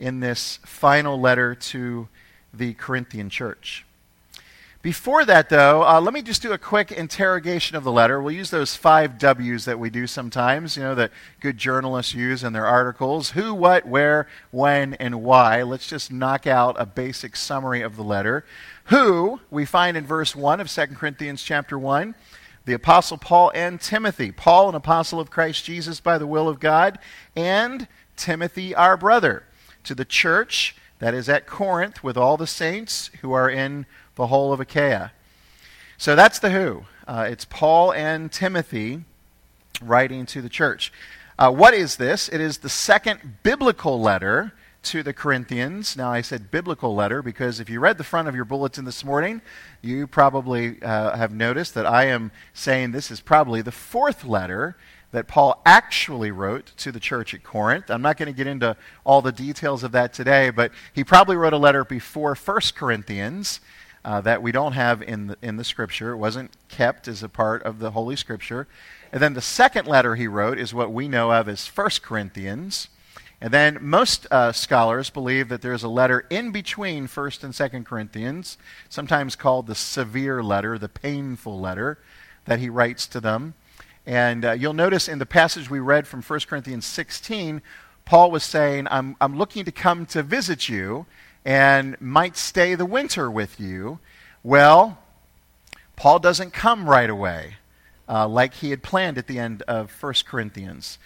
in this final letter to the Corinthian church. Before that, though, uh, let me just do a quick interrogation of the letter. We'll use those five W's that we do sometimes, you know, that good journalists use in their articles who, what, where, when, and why. Let's just knock out a basic summary of the letter. Who, we find in verse 1 of 2 Corinthians chapter 1, the Apostle Paul and Timothy. Paul, an apostle of Christ Jesus by the will of God, and Timothy, our brother, to the church that is at Corinth with all the saints who are in the whole of Achaia. So that's the who. Uh, it's Paul and Timothy writing to the church. Uh, what is this? It is the second biblical letter to the Corinthians. Now, I said biblical letter because if you read the front of your bulletin this morning, you probably uh, have noticed that I am saying this is probably the fourth letter that Paul actually wrote to the church at Corinth. I'm not going to get into all the details of that today, but he probably wrote a letter before 1 Corinthians uh, that we don't have in the, in the scripture. It wasn't kept as a part of the Holy Scripture. And then the second letter he wrote is what we know of as 1 Corinthians. And then most uh, scholars believe that there's a letter in between 1st and 2nd Corinthians, sometimes called the severe letter, the painful letter that he writes to them. And uh, you'll notice in the passage we read from 1 Corinthians 16, Paul was saying, I'm, I'm looking to come to visit you and might stay the winter with you. Well, Paul doesn't come right away uh, like he had planned at the end of 1 Corinthians.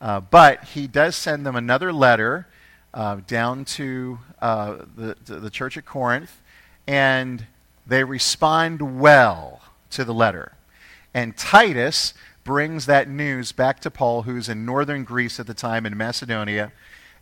Uh, but he does send them another letter uh, down to uh, the, to the church at Corinth, and they respond well to the letter. And Titus brings that news back to Paul, who's in northern Greece at the time in Macedonia,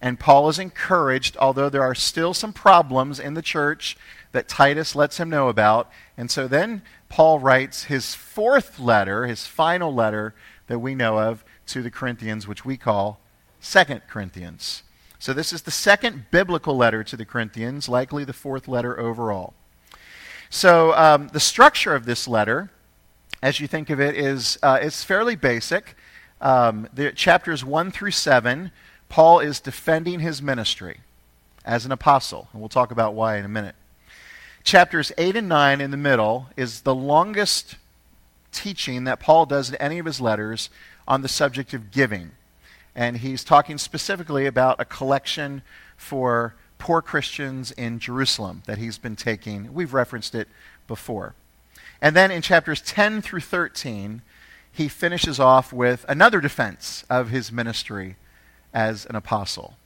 and Paul is encouraged, although there are still some problems in the church that Titus lets him know about. And so then Paul writes his fourth letter, his final letter that we know of to the Corinthians, which we call Second Corinthians. So this is the second biblical letter to the Corinthians, likely the fourth letter overall. So um, the structure of this letter, as you think of it, is uh, it's fairly basic. Um, the chapters one through seven Paul is defending his ministry as an apostle, and we'll talk about why in a minute. Chapters 8 and 9 in the middle is the longest teaching that Paul does in any of his letters on the subject of giving. And he's talking specifically about a collection for poor Christians in Jerusalem that he's been taking. We've referenced it before. And then in chapters 10 through 13, he finishes off with another defense of his ministry as an apostle.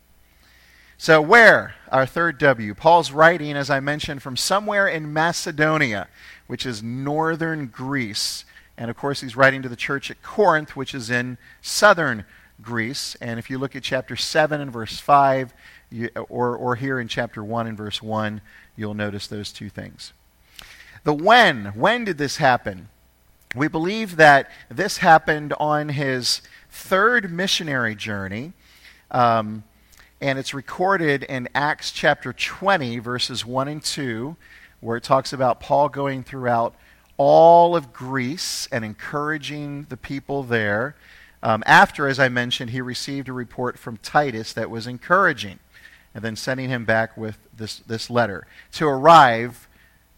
So, where? Our third W. Paul's writing, as I mentioned, from somewhere in Macedonia, which is northern Greece. And of course, he's writing to the church at Corinth, which is in southern Greece. And if you look at chapter 7 and verse 5, you, or, or here in chapter 1 and verse 1, you'll notice those two things. The when. When did this happen? We believe that this happened on his third missionary journey um, and it's recorded in Acts chapter 20, verses 1 and 2, where it talks about Paul going throughout all of Greece and encouraging the people there. Um, after, as I mentioned, he received a report from Titus that was encouraging, and then sending him back with this, this letter to arrive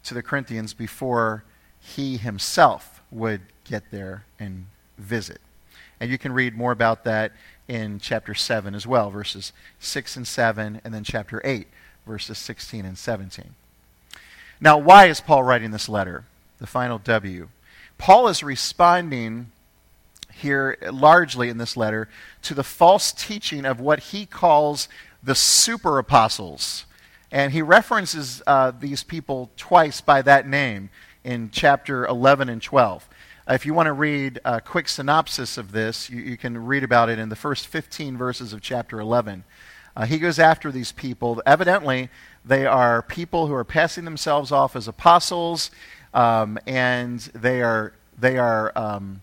to the Corinthians before he himself would get there and visit. And you can read more about that in chapter 7 as well, verses 6 and 7, and then chapter 8, verses 16 and 17. Now, why is Paul writing this letter? The final W. Paul is responding here largely in this letter to the false teaching of what he calls the super apostles. And he references uh, these people twice by that name in chapter 11 and 12. Uh, if you want to read a quick synopsis of this, you, you, can read about it in the first 15 verses of chapter 11. Uh, he goes after these people. Evidently, they are people who are passing themselves off as apostles, um, and they are, they, are, um,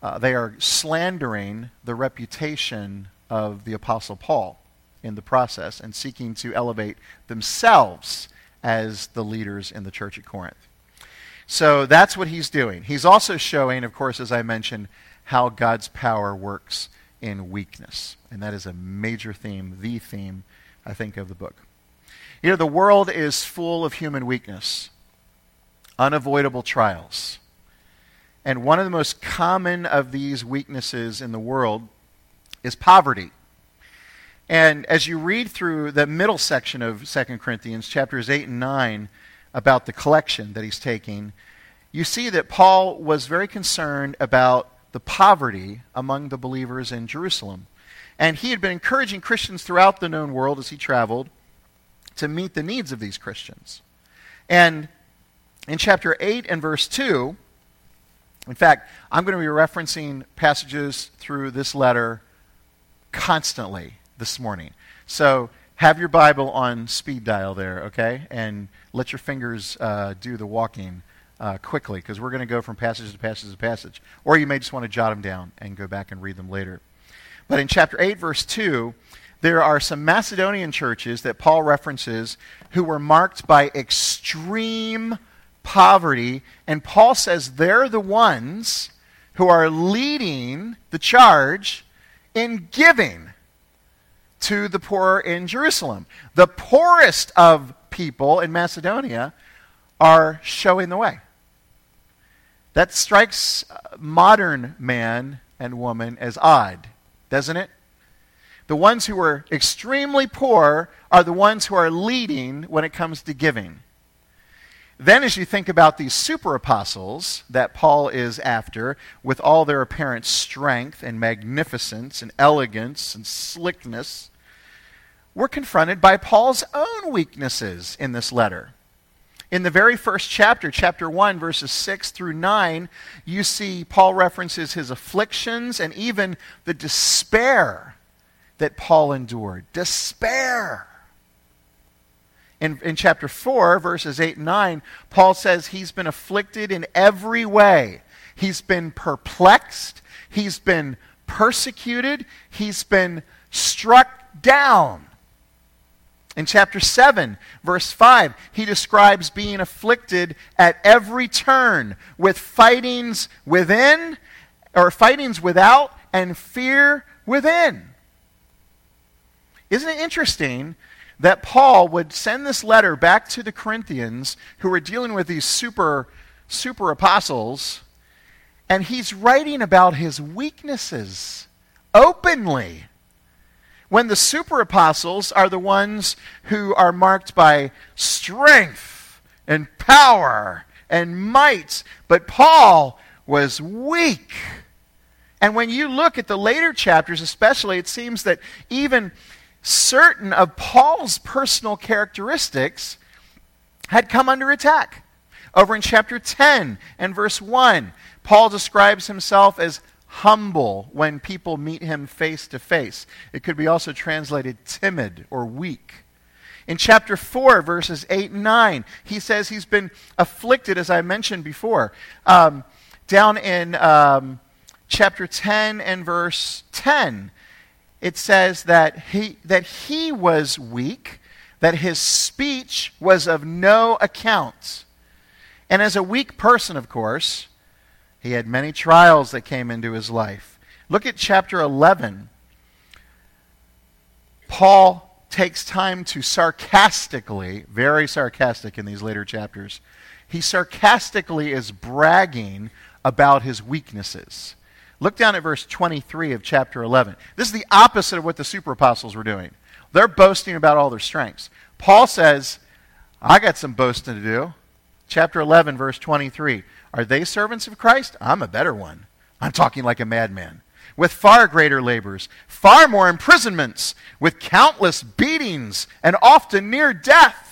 uh, they are slandering the reputation of the Apostle Paul in the process and seeking to elevate themselves as the leaders in the church at Corinth. So that's what he's doing. He's also showing, of course, as I mentioned, how God's power works in weakness. And that is a major theme, the theme I think, of the book. You know, the world is full of human weakness, unavoidable trials. And one of the most common of these weaknesses in the world is poverty. And as you read through the middle section of 2 Corinthians, chapters 8 and 9, about the collection that he's taking, you see that Paul was very concerned about the poverty among the believers in Jerusalem. And he had been encouraging Christians throughout the known world as he traveled to meet the needs of these Christians. And in chapter 8 and verse 2, in fact, I'm going to be referencing passages through this letter constantly this morning. So have your Bible on speed dial there, okay? And let your fingers uh, do the walking uh, quickly because we're going to go from passage to passage to passage. Or you may just want to jot them down and go back and read them later. But in chapter 8, verse 2, there are some Macedonian churches that Paul references who were marked by extreme poverty. And Paul says they're the ones who are leading the charge in giving to the poor in Jerusalem. The poorest of people in Macedonia are showing the way. That strikes modern man and woman as odd, doesn't it? The ones who are extremely poor are the ones who are leading when it comes to giving. Then, as you think about these super apostles that Paul is after, with all their apparent strength and magnificence and elegance and slickness, we're confronted by Paul's own weaknesses in this letter. In the very first chapter, chapter 1, verses 6 through 9, you see Paul references his afflictions and even the despair that Paul endured. Despair in, in chapter 4, verses 8 and 9, Paul says he's been afflicted in every way. He's been perplexed. He's been persecuted. He's been struck down. In chapter 7, verse 5, he describes being afflicted at every turn with fightings within, or fightings without, and fear within. Isn't it interesting that Paul would send this letter back to the Corinthians who were dealing with these super, super apostles, and he's writing about his weaknesses openly. When the super apostles are the ones who are marked by strength and power and might, but Paul was weak. And when you look at the later chapters, especially, it seems that even certain of Paul's personal characteristics had come under attack. Over in chapter 10 and verse 1, Paul describes himself as humble when people meet him face to face. It could be also translated timid or weak. In chapter 4, verses 8 and 9, he says he's been afflicted, as I mentioned before. Um, down in um, chapter 10 and verse 10, it says that he, that he was weak, that his speech was of no account. And as a weak person, of course, he had many trials that came into his life. Look at chapter 11. Paul takes time to sarcastically, very sarcastic in these later chapters, he sarcastically is bragging about his weaknesses. Look down at verse 23 of chapter 11. This is the opposite of what the super apostles were doing. They're boasting about all their strengths. Paul says, I got some boasting to do. Chapter 11, verse 23. Are they servants of Christ? I'm a better one. I'm talking like a madman. With far greater labors, far more imprisonments, with countless beatings, and often near death.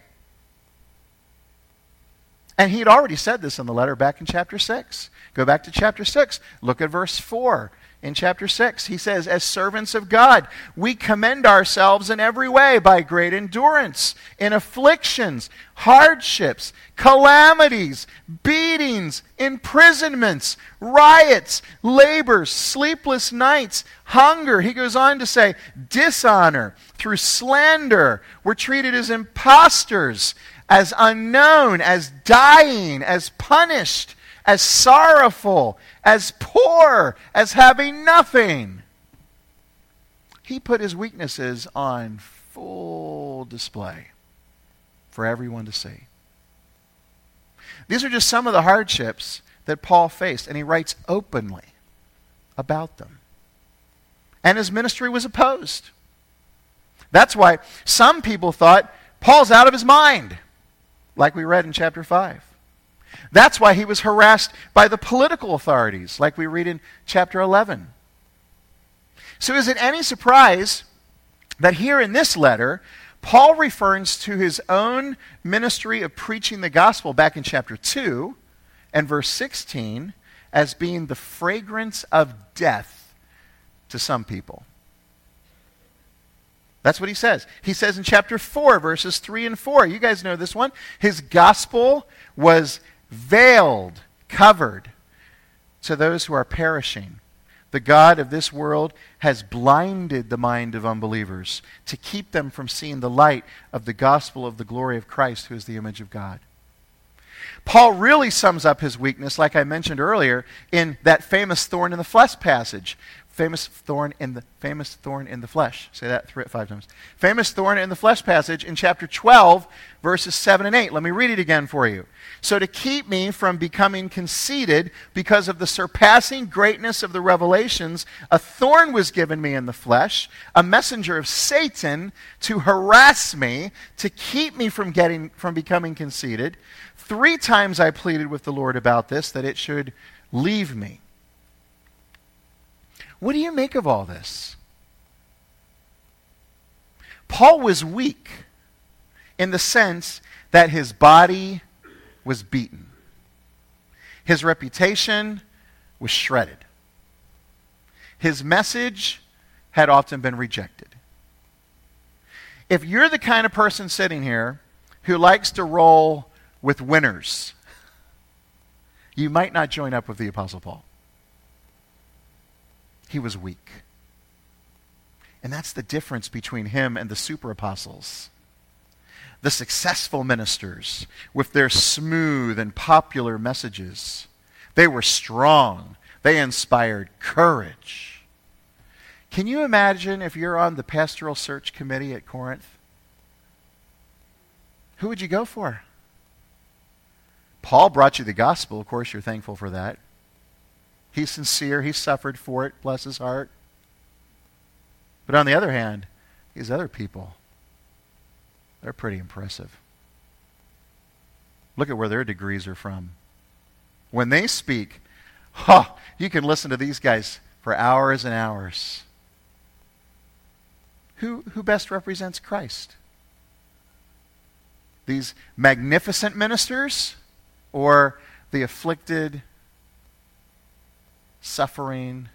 And he had already said this in the letter back in chapter 6. Go back to chapter 6. Look at verse 4. in chapter 6. He says, As servants of God, we commend ourselves in every way by great endurance, in afflictions, hardships, calamities, beatings, imprisonments, riots, labors, sleepless nights, hunger. He goes on to say, dishonor, through slander. We're treated as impostors, as unknown, as dying, as punished, as sorrowful as poor, as having nothing. He put his weaknesses on full display for everyone to see. These are just some of the hardships that Paul faced, and he writes openly about them. And his ministry was opposed. That's why some people thought Paul's out of his mind, like we read in chapter 5. That's why he was harassed by the political authorities, like we read in chapter 11. So, is it any surprise that here in this letter, Paul refers to his own ministry of preaching the gospel back in chapter 2 and verse 16 as being the fragrance of death to some people? That's what he says. He says in chapter 4, verses 3 and 4. You guys know this one. His gospel was veiled, covered to those who are perishing. The God of this world has blinded the mind of unbelievers to keep them from seeing the light of the gospel of the glory of Christ, who is the image of God. Paul really sums up his weakness, like I mentioned earlier, in that famous thorn in the flesh passage famous thorn in the famous thorn in the flesh. Say that three, five times. Famous thorn in the flesh passage in chapter 12 verses 7 and 8. Let me read it again for you. So to keep me from becoming conceited because of the surpassing greatness of the revelations, a thorn was given me in the flesh, a messenger of Satan to harass me, to keep me from getting from becoming conceited. 3 times I pleaded with the Lord about this that it should leave me. What do you make of all this? Paul was weak in the sense that his body was beaten, his reputation was shredded, his message had often been rejected. If you're the kind of person sitting here who likes to roll with winners, you might not join up with the Apostle Paul he was weak. And that's the difference between him and the super apostles. The successful ministers, with their smooth and popular messages, they were strong. They inspired courage. Can you imagine if you're on the pastoral search committee at Corinth? Who would you go for? Paul brought you the gospel. Of course, you're thankful for that. He's sincere. He suffered for it. Bless his heart. But on the other hand, these other people, they're pretty impressive. Look at where their degrees are from. When they speak, oh, you can listen to these guys for hours and hours. Who, who best represents Christ? These magnificent ministers or the afflicted, suffering,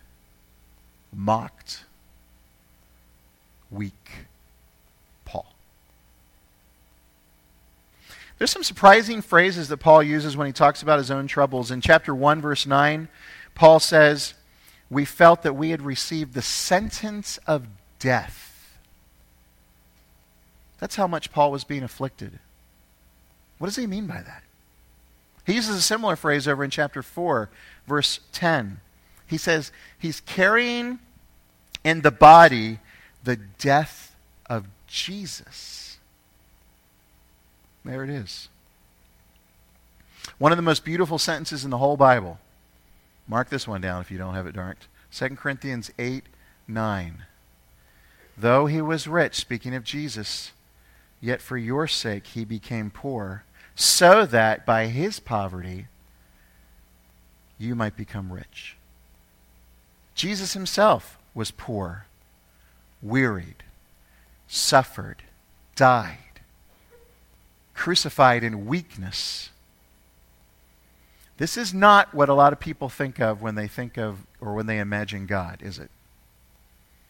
mocked, weak Paul. There's some surprising phrases that Paul uses when he talks about his own troubles. In chapter 1, verse 9, Paul says, We felt that we had received the sentence of death. That's how much Paul was being afflicted. What does he mean by that? He uses a similar phrase over in chapter 4, verse 10 he says he's carrying in the body the death of Jesus. There it is. One of the most beautiful sentences in the whole Bible. Mark this one down if you don't have it marked. 2 Corinthians 8 9. Though he was rich, speaking of Jesus, yet for your sake he became poor, so that by his poverty you might become rich. Jesus himself was poor, wearied, suffered, died, crucified in weakness. This is not what a lot of people think of when they think of or when they imagine God, is it?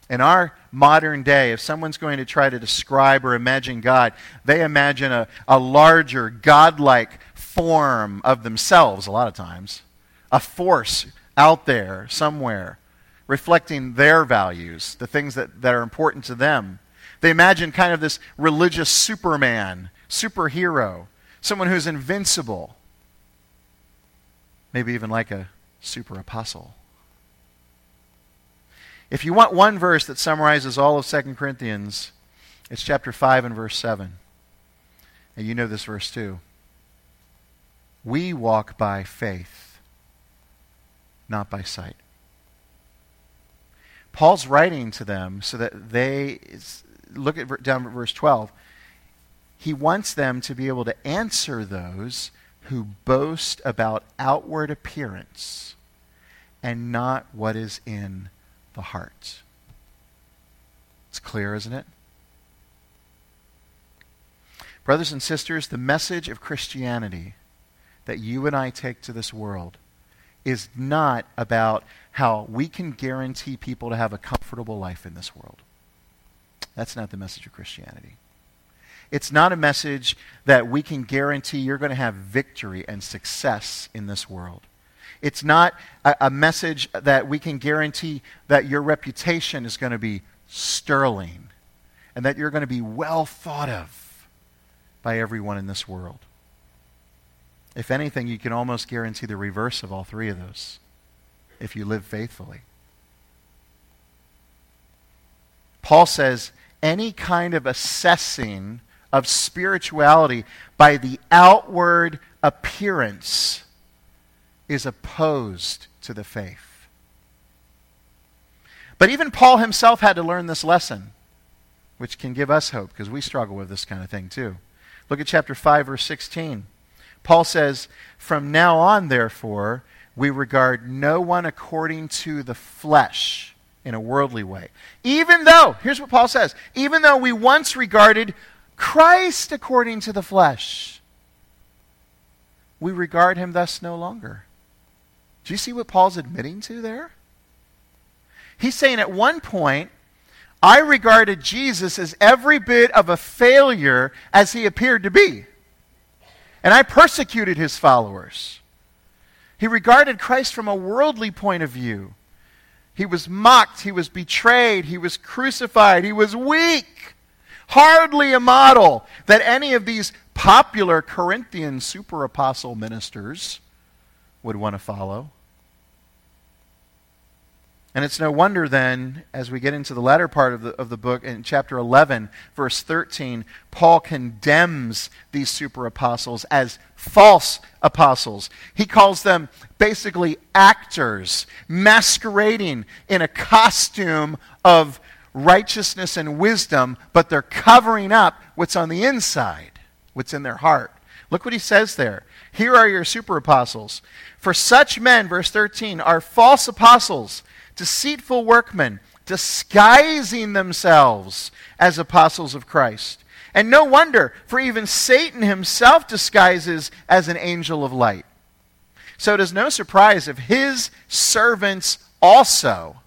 In our modern day, if someone's going to try to describe or imagine God, they imagine a, a larger, godlike form of themselves, a lot of times. A force out there somewhere, reflecting their values, the things that, that are important to them. They imagine kind of this religious Superman, superhero, someone who's invincible, maybe even like a super apostle. If you want one verse that summarizes all of 2 Corinthians, it's chapter 5 and verse 7. And you know this verse too. We walk by faith, not by sight. Paul's writing to them so that they look at down at verse 12. He wants them to be able to answer those who boast about outward appearance and not what is in the heart. It's clear, isn't it? Brothers and sisters, the message of Christianity that you and I take to this world is not about how we can guarantee people to have a comfortable life in this world. That's not the message of Christianity. It's not a message that we can guarantee you're going to have victory and success in this world. It's not a, a message that we can guarantee that your reputation is going to be sterling and that you're going to be well thought of by everyone in this world. If anything, you can almost guarantee the reverse of all three of those if you live faithfully. Paul says any kind of assessing of spirituality by the outward appearance is opposed to the faith. But even Paul himself had to learn this lesson, which can give us hope because we struggle with this kind of thing too. Look at chapter 5, verse 16. Paul says, From now on, therefore, we regard no one according to the flesh in a worldly way. Even though, here's what Paul says, even though we once regarded Christ according to the flesh, we regard him thus no longer. Do you see what Paul's admitting to there? He's saying at one point, I regarded Jesus as every bit of a failure as he appeared to be. And I persecuted his followers. He regarded Christ from a worldly point of view. He was mocked, he was betrayed, he was crucified, he was weak. Hardly a model that any of these popular Corinthian super apostle ministers would want to follow. And it's no wonder then, as we get into the latter part of the, of the book, in chapter 11, verse 13, Paul condemns these super apostles as false apostles. He calls them basically actors, masquerading in a costume of righteousness and wisdom, but they're covering up what's on the inside, what's in their heart. Look what he says there. Here are your super apostles. For such men, verse 13, are false apostles deceitful workmen, disguising themselves as apostles of Christ. And no wonder, for even Satan himself disguises as an angel of light. So it is no surprise if his servants also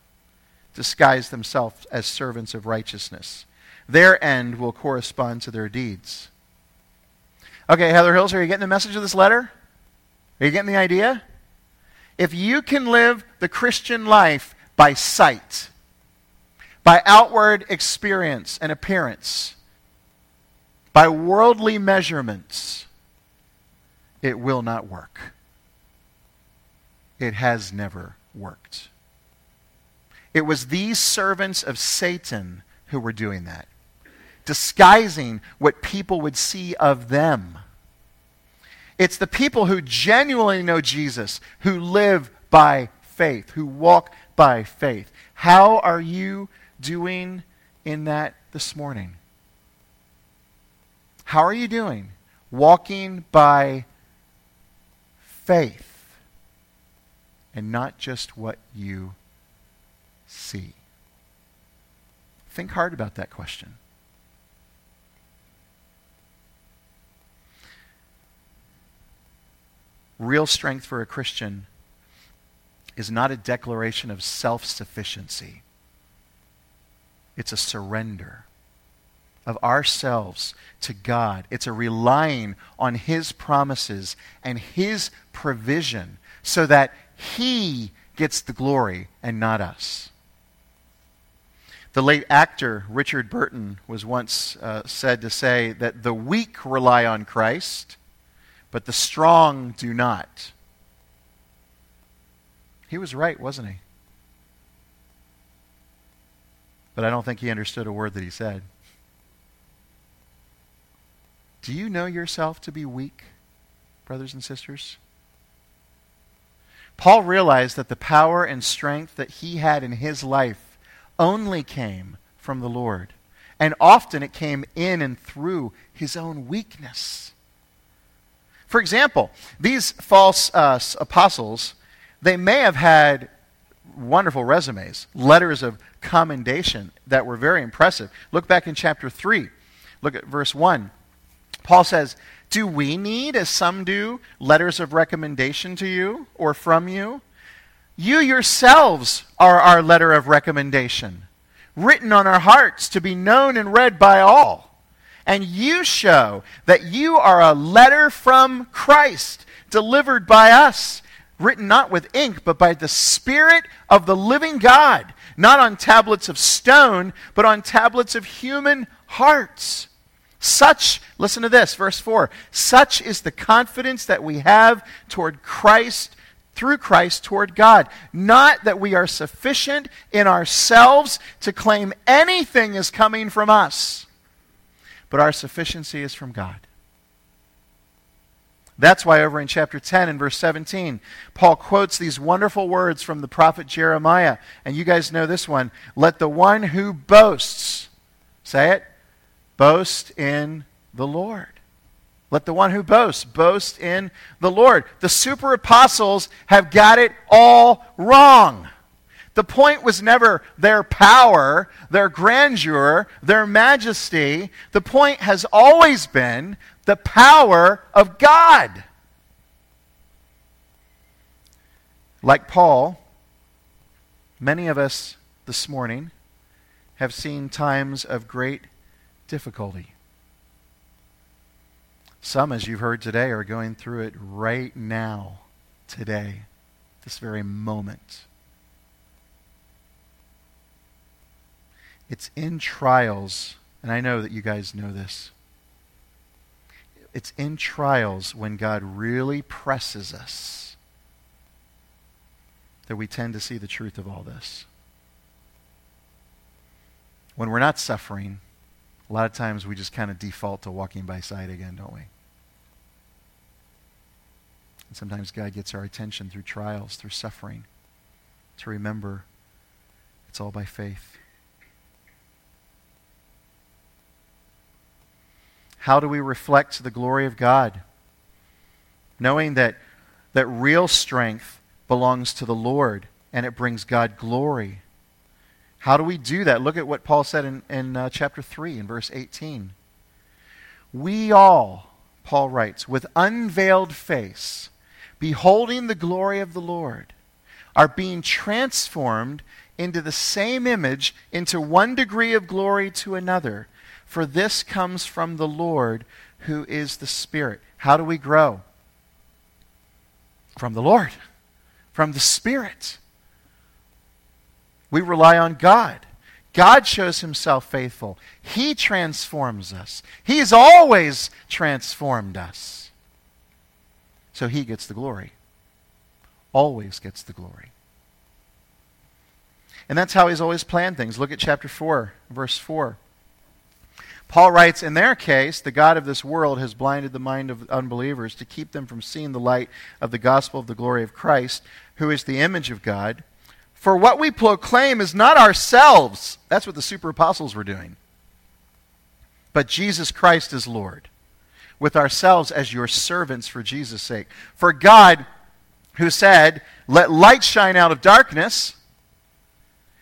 disguise themselves as servants of righteousness. Their end will correspond to their deeds. Okay, Heather Hills, are you getting the message of this letter? Are you getting the idea? If you can live the Christian life by sight, by outward experience and appearance, by worldly measurements, it will not work. It has never worked. It was these servants of Satan who were doing that, disguising what people would see of them. It's the people who genuinely know Jesus, who live by faith, who walk by faith. How are you doing in that this morning? How are you doing? Walking by faith and not just what you see. Think hard about that question. real strength for a Christian is not a declaration of self sufficiency, it's a surrender of ourselves to God. It's a relying on His promises and His provision so that He gets the glory and not us. The late actor Richard Burton was once uh, said to say that the weak rely on Christ, but the strong do not. He was right, wasn't he? But I don't think he understood a word that he said. Do you know yourself to be weak, brothers and sisters? Paul realized that the power and strength that he had in his life only came from the Lord. And often it came in and through his own weakness. For example, these false uh, apostles, they may have had wonderful resumes, letters of commendation that were very impressive. Look back in chapter 3. Look at verse 1. Paul says, do we need, as some do, letters of recommendation to you or from you? You yourselves are our letter of recommendation, written on our hearts to be known and read by all. And you show that you are a letter from Christ, delivered by us, written not with ink, but by the Spirit of the living God, not on tablets of stone, but on tablets of human hearts. Such, listen to this, verse 4 such is the confidence that we have toward Christ, through Christ, toward God. Not that we are sufficient in ourselves to claim anything is coming from us, but our sufficiency is from God. That's why, over in chapter 10 and verse 17, Paul quotes these wonderful words from the prophet Jeremiah. And you guys know this one. Let the one who boasts, say it, Boast in the Lord. Let the one who boasts boast in the Lord. The super apostles have got it all wrong. The point was never their power, their grandeur, their majesty. The point has always been the power of God. Like Paul, many of us this morning have seen times of great difficulty. Some, as you've heard today, are going through it right now, today, this very moment. It's in trials, and I know that you guys know this. It's in trials when God really presses us that we tend to see the truth of all this. When we're not suffering, a lot of times we just kind of default to walking by sight again, don't we? And sometimes God gets our attention through trials, through suffering, to remember it's all by faith. How do we reflect the glory of God? Knowing that, that real strength belongs to the Lord and it brings God glory. How do we do that? Look at what Paul said in, in uh, chapter 3 in verse 18. We all, Paul writes, with unveiled face, beholding the glory of the Lord, are being transformed into the same image, into one degree of glory to another. For this comes from the Lord who is the Spirit. How do we grow? From the Lord, from the Spirit. We rely on God. God shows himself faithful. He transforms us. He's always transformed us. So he gets the glory. Always gets the glory. And that's how he's always planned things. Look at chapter 4, verse 4. Paul writes, In their case, the God of this world has blinded the mind of unbelievers to keep them from seeing the light of the gospel of the glory of Christ, who is the image of God. For what we proclaim is not ourselves. That's what the super apostles were doing. But Jesus Christ is Lord, with ourselves as your servants for Jesus' sake. For God, who said, Let light shine out of darkness,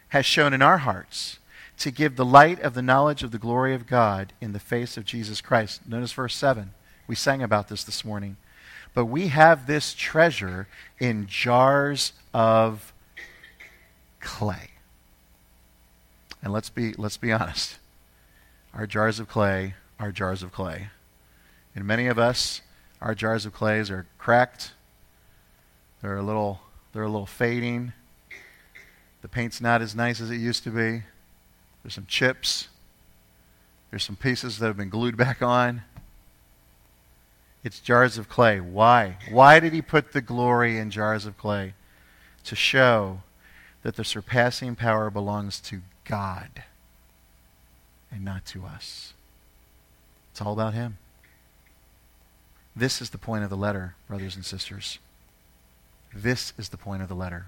has shown in our hearts to give the light of the knowledge of the glory of God in the face of Jesus Christ. Notice verse 7. We sang about this this morning. but we have this treasure in jars of clay. And let's be, let's be honest. Our jars of clay are jars of clay. And many of us, our jars of clays are cracked. They're a little, they're a little fading. The paint's not as nice as it used to be. There's some chips. There's some pieces that have been glued back on. It's jars of clay. Why? Why did he put the glory in jars of clay? To show that the surpassing power belongs to God and not to us. It's all about him. This is the point of the letter, brothers and sisters. This is the point of the letter.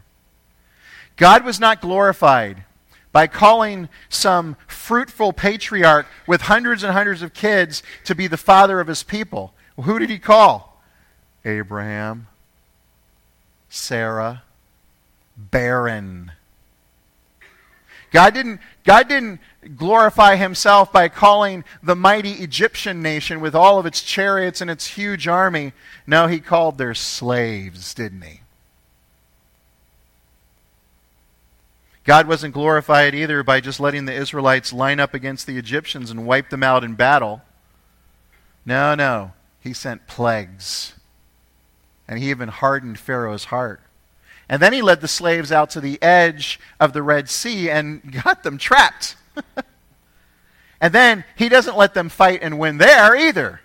God was not glorified by calling some fruitful patriarch with hundreds and hundreds of kids to be the father of his people. Well, who did he call? Abraham, Sarah, barren. God didn't, God didn't glorify himself by calling the mighty Egyptian nation with all of its chariots and its huge army. No, he called their slaves, didn't he? God wasn't glorified either by just letting the Israelites line up against the Egyptians and wipe them out in battle. No, no. He sent plagues. And he even hardened Pharaoh's heart. And then he led the slaves out to the edge of the Red Sea and got them trapped. and then he doesn't let them fight and win there either.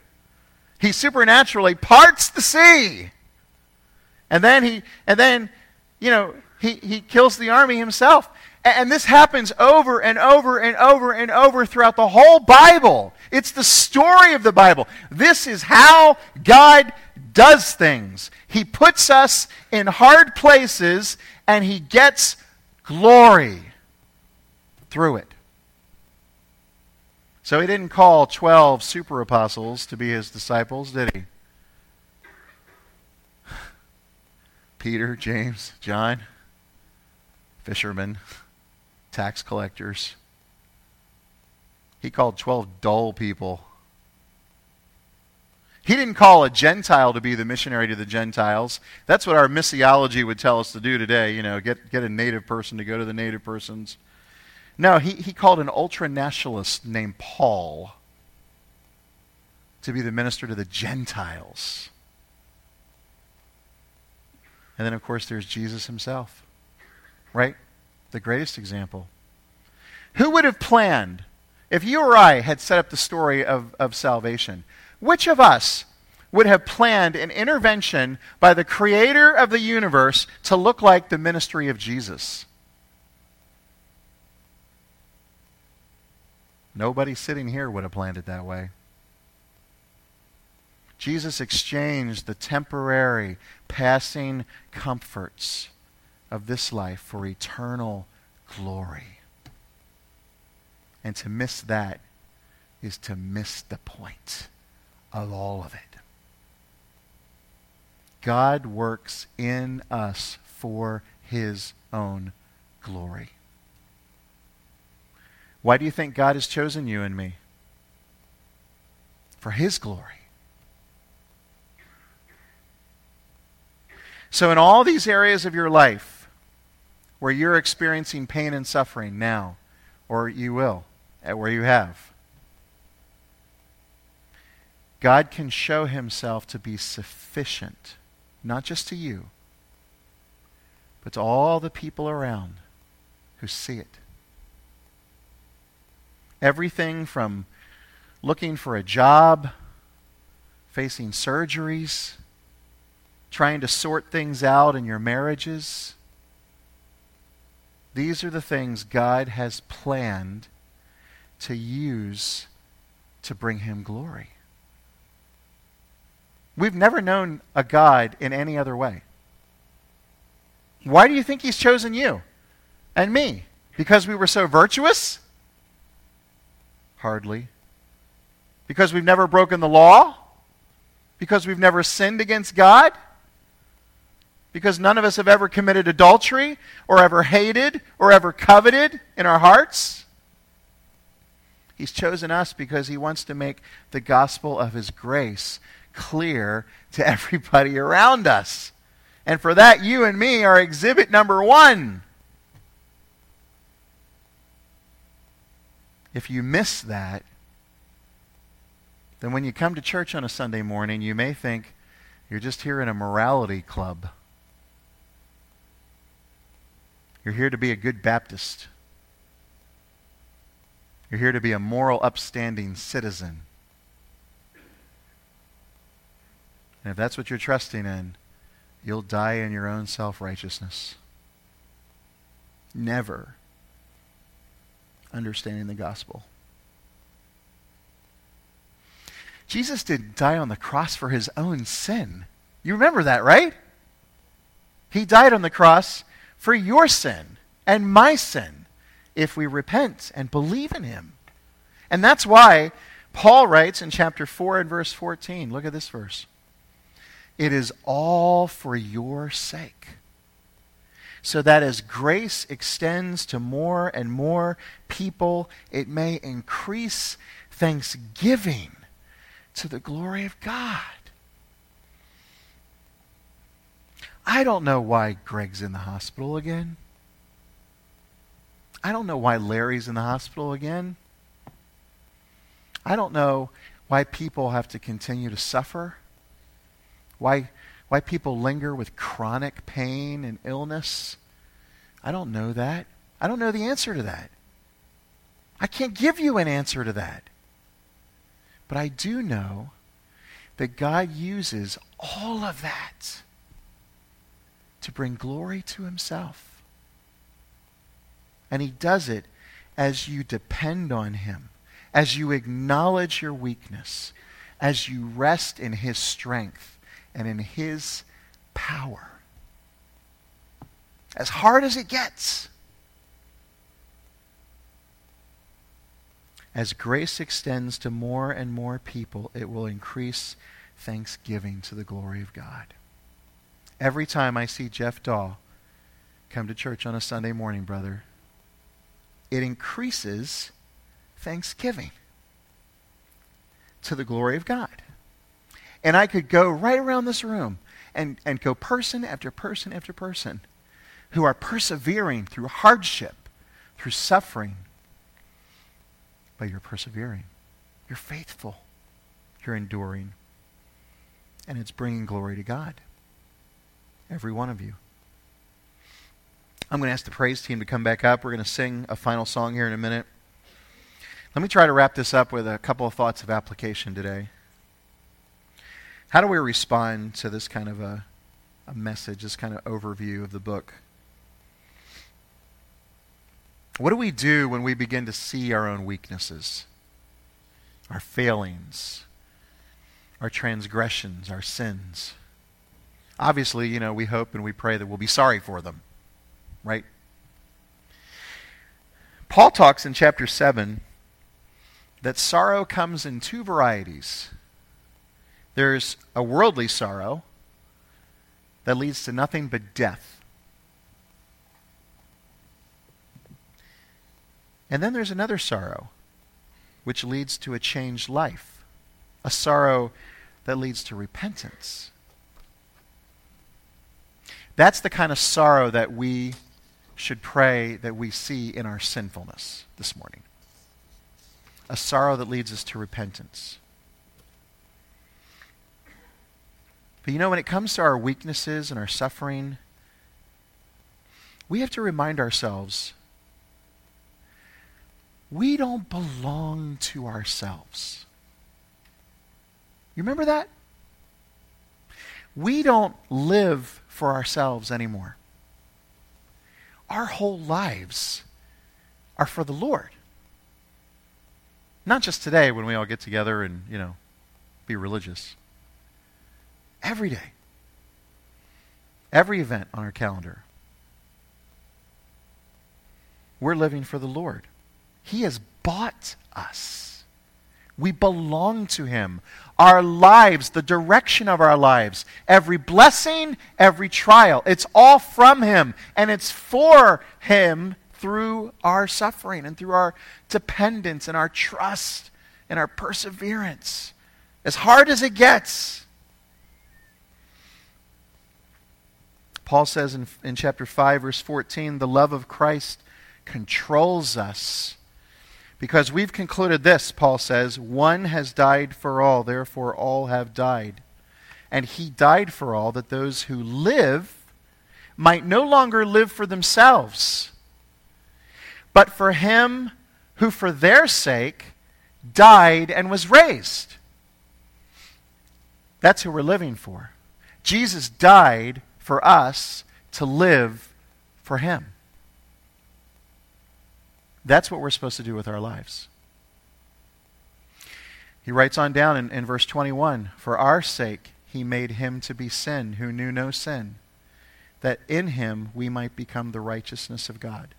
He supernaturally parts the sea. And then he and then, you know, he, he kills the army himself. And this happens over and over and over and over throughout the whole Bible. It's the story of the Bible. This is how God does things. He puts us in hard places and he gets glory through it. So he didn't call 12 super apostles to be his disciples, did he? Peter, James, John fishermen, tax collectors. He called 12 dull people. He didn't call a Gentile to be the missionary to the Gentiles. That's what our missiology would tell us to do today. You know, get, get a native person to go to the native persons. No, he, he called an ultra nationalist named Paul to be the minister to the Gentiles. And then, of course, there's Jesus himself right? The greatest example. Who would have planned, if you or I had set up the story of, of salvation, which of us would have planned an intervention by the creator of the universe to look like the ministry of Jesus? Nobody sitting here would have planned it that way. Jesus exchanged the temporary, passing comforts of this life for eternal glory. And to miss that is to miss the point of all of it. God works in us for his own glory. Why do you think God has chosen you and me? For his glory. So, in all these areas of your life, where you're experiencing pain and suffering now, or you will, at where you have. God can show himself to be sufficient, not just to you, but to all the people around who see it. Everything from looking for a job, facing surgeries, trying to sort things out in your marriages, these are the things God has planned to use to bring him glory. We've never known a God in any other way. Why do you think he's chosen you and me? Because we were so virtuous? Hardly. Because we've never broken the law? Because we've never sinned against God? Because none of us have ever committed adultery or ever hated or ever coveted in our hearts. He's chosen us because he wants to make the gospel of his grace clear to everybody around us. And for that, you and me are exhibit number one. If you miss that, then when you come to church on a Sunday morning, you may think you're just here in a morality club. You're here to be a good Baptist. You're here to be a moral, upstanding citizen. And if that's what you're trusting in, you'll die in your own self righteousness. Never understanding the gospel. Jesus didn't die on the cross for his own sin. You remember that, right? He died on the cross for your sin and my sin if we repent and believe in him. And that's why Paul writes in chapter 4 and verse 14. Look at this verse. It is all for your sake. So that as grace extends to more and more people, it may increase thanksgiving to the glory of God. I don't know why Greg's in the hospital again. I don't know why Larry's in the hospital again. I don't know why people have to continue to suffer. Why, why people linger with chronic pain and illness. I don't know that. I don't know the answer to that. I can't give you an answer to that. But I do know that God uses all of that to bring glory to himself. And he does it as you depend on him, as you acknowledge your weakness, as you rest in his strength and in his power. As hard as it gets, As grace extends to more and more people, it will increase thanksgiving to the glory of God. Every time I see Jeff Daw come to church on a Sunday morning, brother, it increases thanksgiving to the glory of God. And I could go right around this room and, and go person after person after person who are persevering through hardship, through suffering, but you're persevering. You're faithful. You're enduring. And it's bringing glory to God. Every one of you. I'm going to ask the praise team to come back up. We're going to sing a final song here in a minute. Let me try to wrap this up with a couple of thoughts of application today. How do we respond to this kind of a, a message, this kind of overview of the book? What do we do when we begin to see our own weaknesses, our failings, our transgressions, our sins? Obviously, you know, we hope and we pray that we'll be sorry for them, right? Paul talks in chapter 7 that sorrow comes in two varieties. There's a worldly sorrow that leads to nothing but death. And then there's another sorrow, which leads to a changed life, a sorrow that leads to repentance. That's the kind of sorrow that we should pray that we see in our sinfulness this morning. A sorrow that leads us to repentance. But you know, when it comes to our weaknesses and our suffering, we have to remind ourselves we don't belong to ourselves. You remember that? We don't live for ourselves anymore. Our whole lives are for the Lord. Not just today when we all get together and, you know, be religious. Every day. Every event on our calendar. We're living for the Lord. He has bought us. We belong to Him. Our lives, the direction of our lives, every blessing, every trial, it's all from Him and it's for Him through our suffering and through our dependence and our trust and our perseverance. As hard as it gets. Paul says in, in chapter 5, verse 14, the love of Christ controls us because we've concluded this, Paul says, one has died for all, therefore all have died. And he died for all, that those who live might no longer live for themselves, but for him who for their sake died and was raised. That's who we're living for. Jesus died for us to live for him. That's what we're supposed to do with our lives. He writes on down in, in verse 21 For our sake he made him to be sin who knew no sin, that in him we might become the righteousness of God.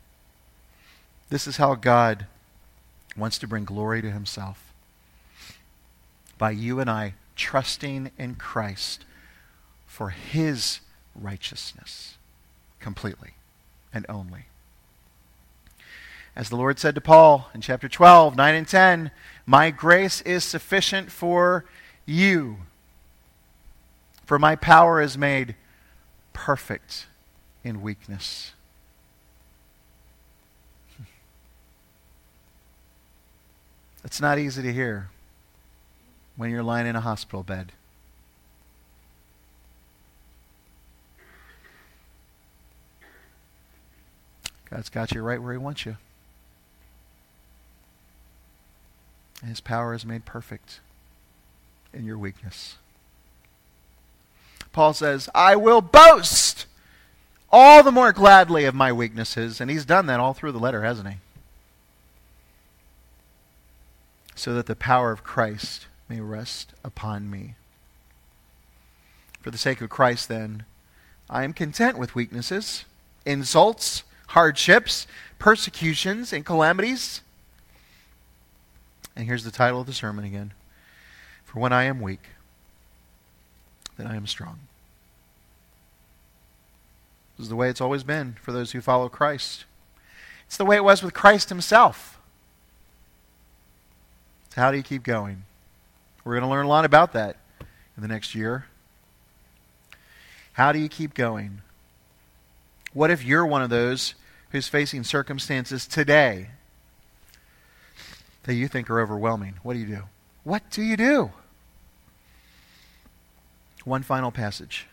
This is how God wants to bring glory to himself. By you and I trusting in Christ for his righteousness completely and only. As the Lord said to Paul in chapter 12, 9 and 10, My grace is sufficient for you, for my power is made perfect in weakness. It's not easy to hear when you're lying in a hospital bed. God's got you right where He wants you. And His power is made perfect in your weakness. Paul says, I will boast all the more gladly of my weaknesses. And he's done that all through the letter, hasn't he? so that the power of Christ may rest upon me. For the sake of Christ, then, I am content with weaknesses, insults, hardships, persecutions, and calamities. And here's the title of the sermon again For when I am weak, then I am strong. This is the way it's always been for those who follow Christ. It's the way it was with Christ himself. So, How do you keep going? We're going to learn a lot about that in the next year. How do you keep going? What if you're one of those who's facing circumstances today that you think are overwhelming? What do you do? What do you do? One final passage,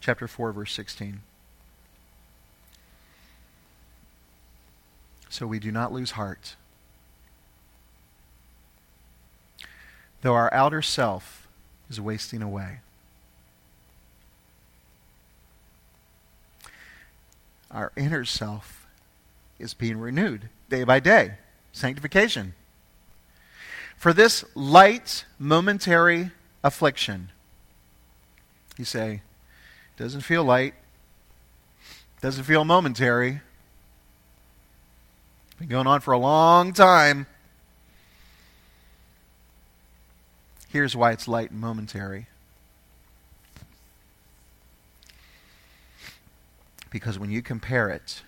chapter 4, verse 16. So we do not lose heart. though our outer self is wasting away. Our inner self is being renewed day by day. Sanctification. For this light, momentary affliction, you say, doesn't feel light, doesn't feel momentary. Been going on for a long time. Here's why it's light and momentary. Because when you compare it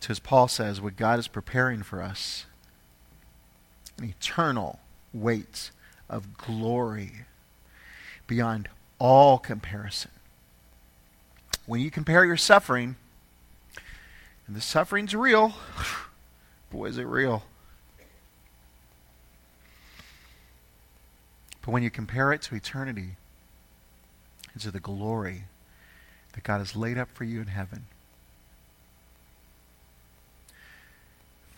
to, as Paul says, what God is preparing for us, an eternal weight of glory beyond all comparison. When you compare your suffering, and the suffering's real, boy, is it real. But when you compare it to eternity, and to the glory that God has laid up for you in heaven,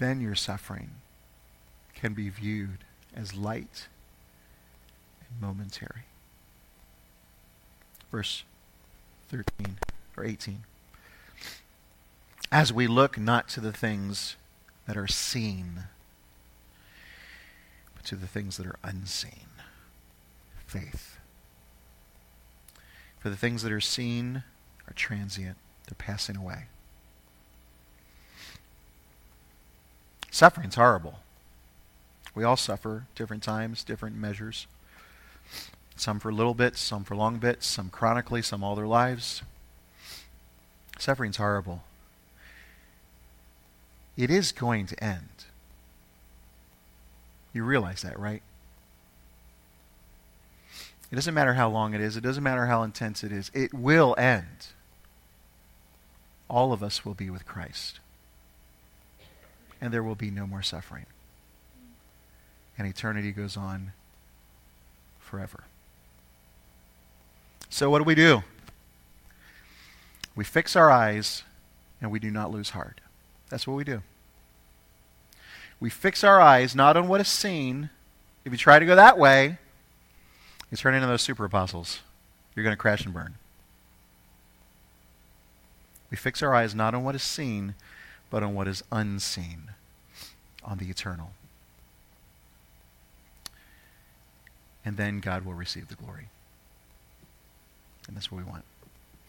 then your suffering can be viewed as light and momentary. Verse 13 or 18. As we look not to the things that are seen, but to the things that are unseen faith. For the things that are seen are transient, they're passing away. Suffering's horrible. We all suffer different times, different measures. Some for little bits, some for long bits, some chronically, some all their lives. Suffering's horrible. It is going to end. You realize that, right? It doesn't matter how long it is, it doesn't matter how intense it is, it will end. All of us will be with Christ. And there will be no more suffering. And eternity goes on forever. So, what do we do? We fix our eyes and we do not lose heart. That's what we do. We fix our eyes not on what is seen. If you try to go that way, you turn into those super apostles. You're going to crash and burn. We fix our eyes not on what is seen, but on what is unseen, on the eternal. And then God will receive the glory. And that's what we want.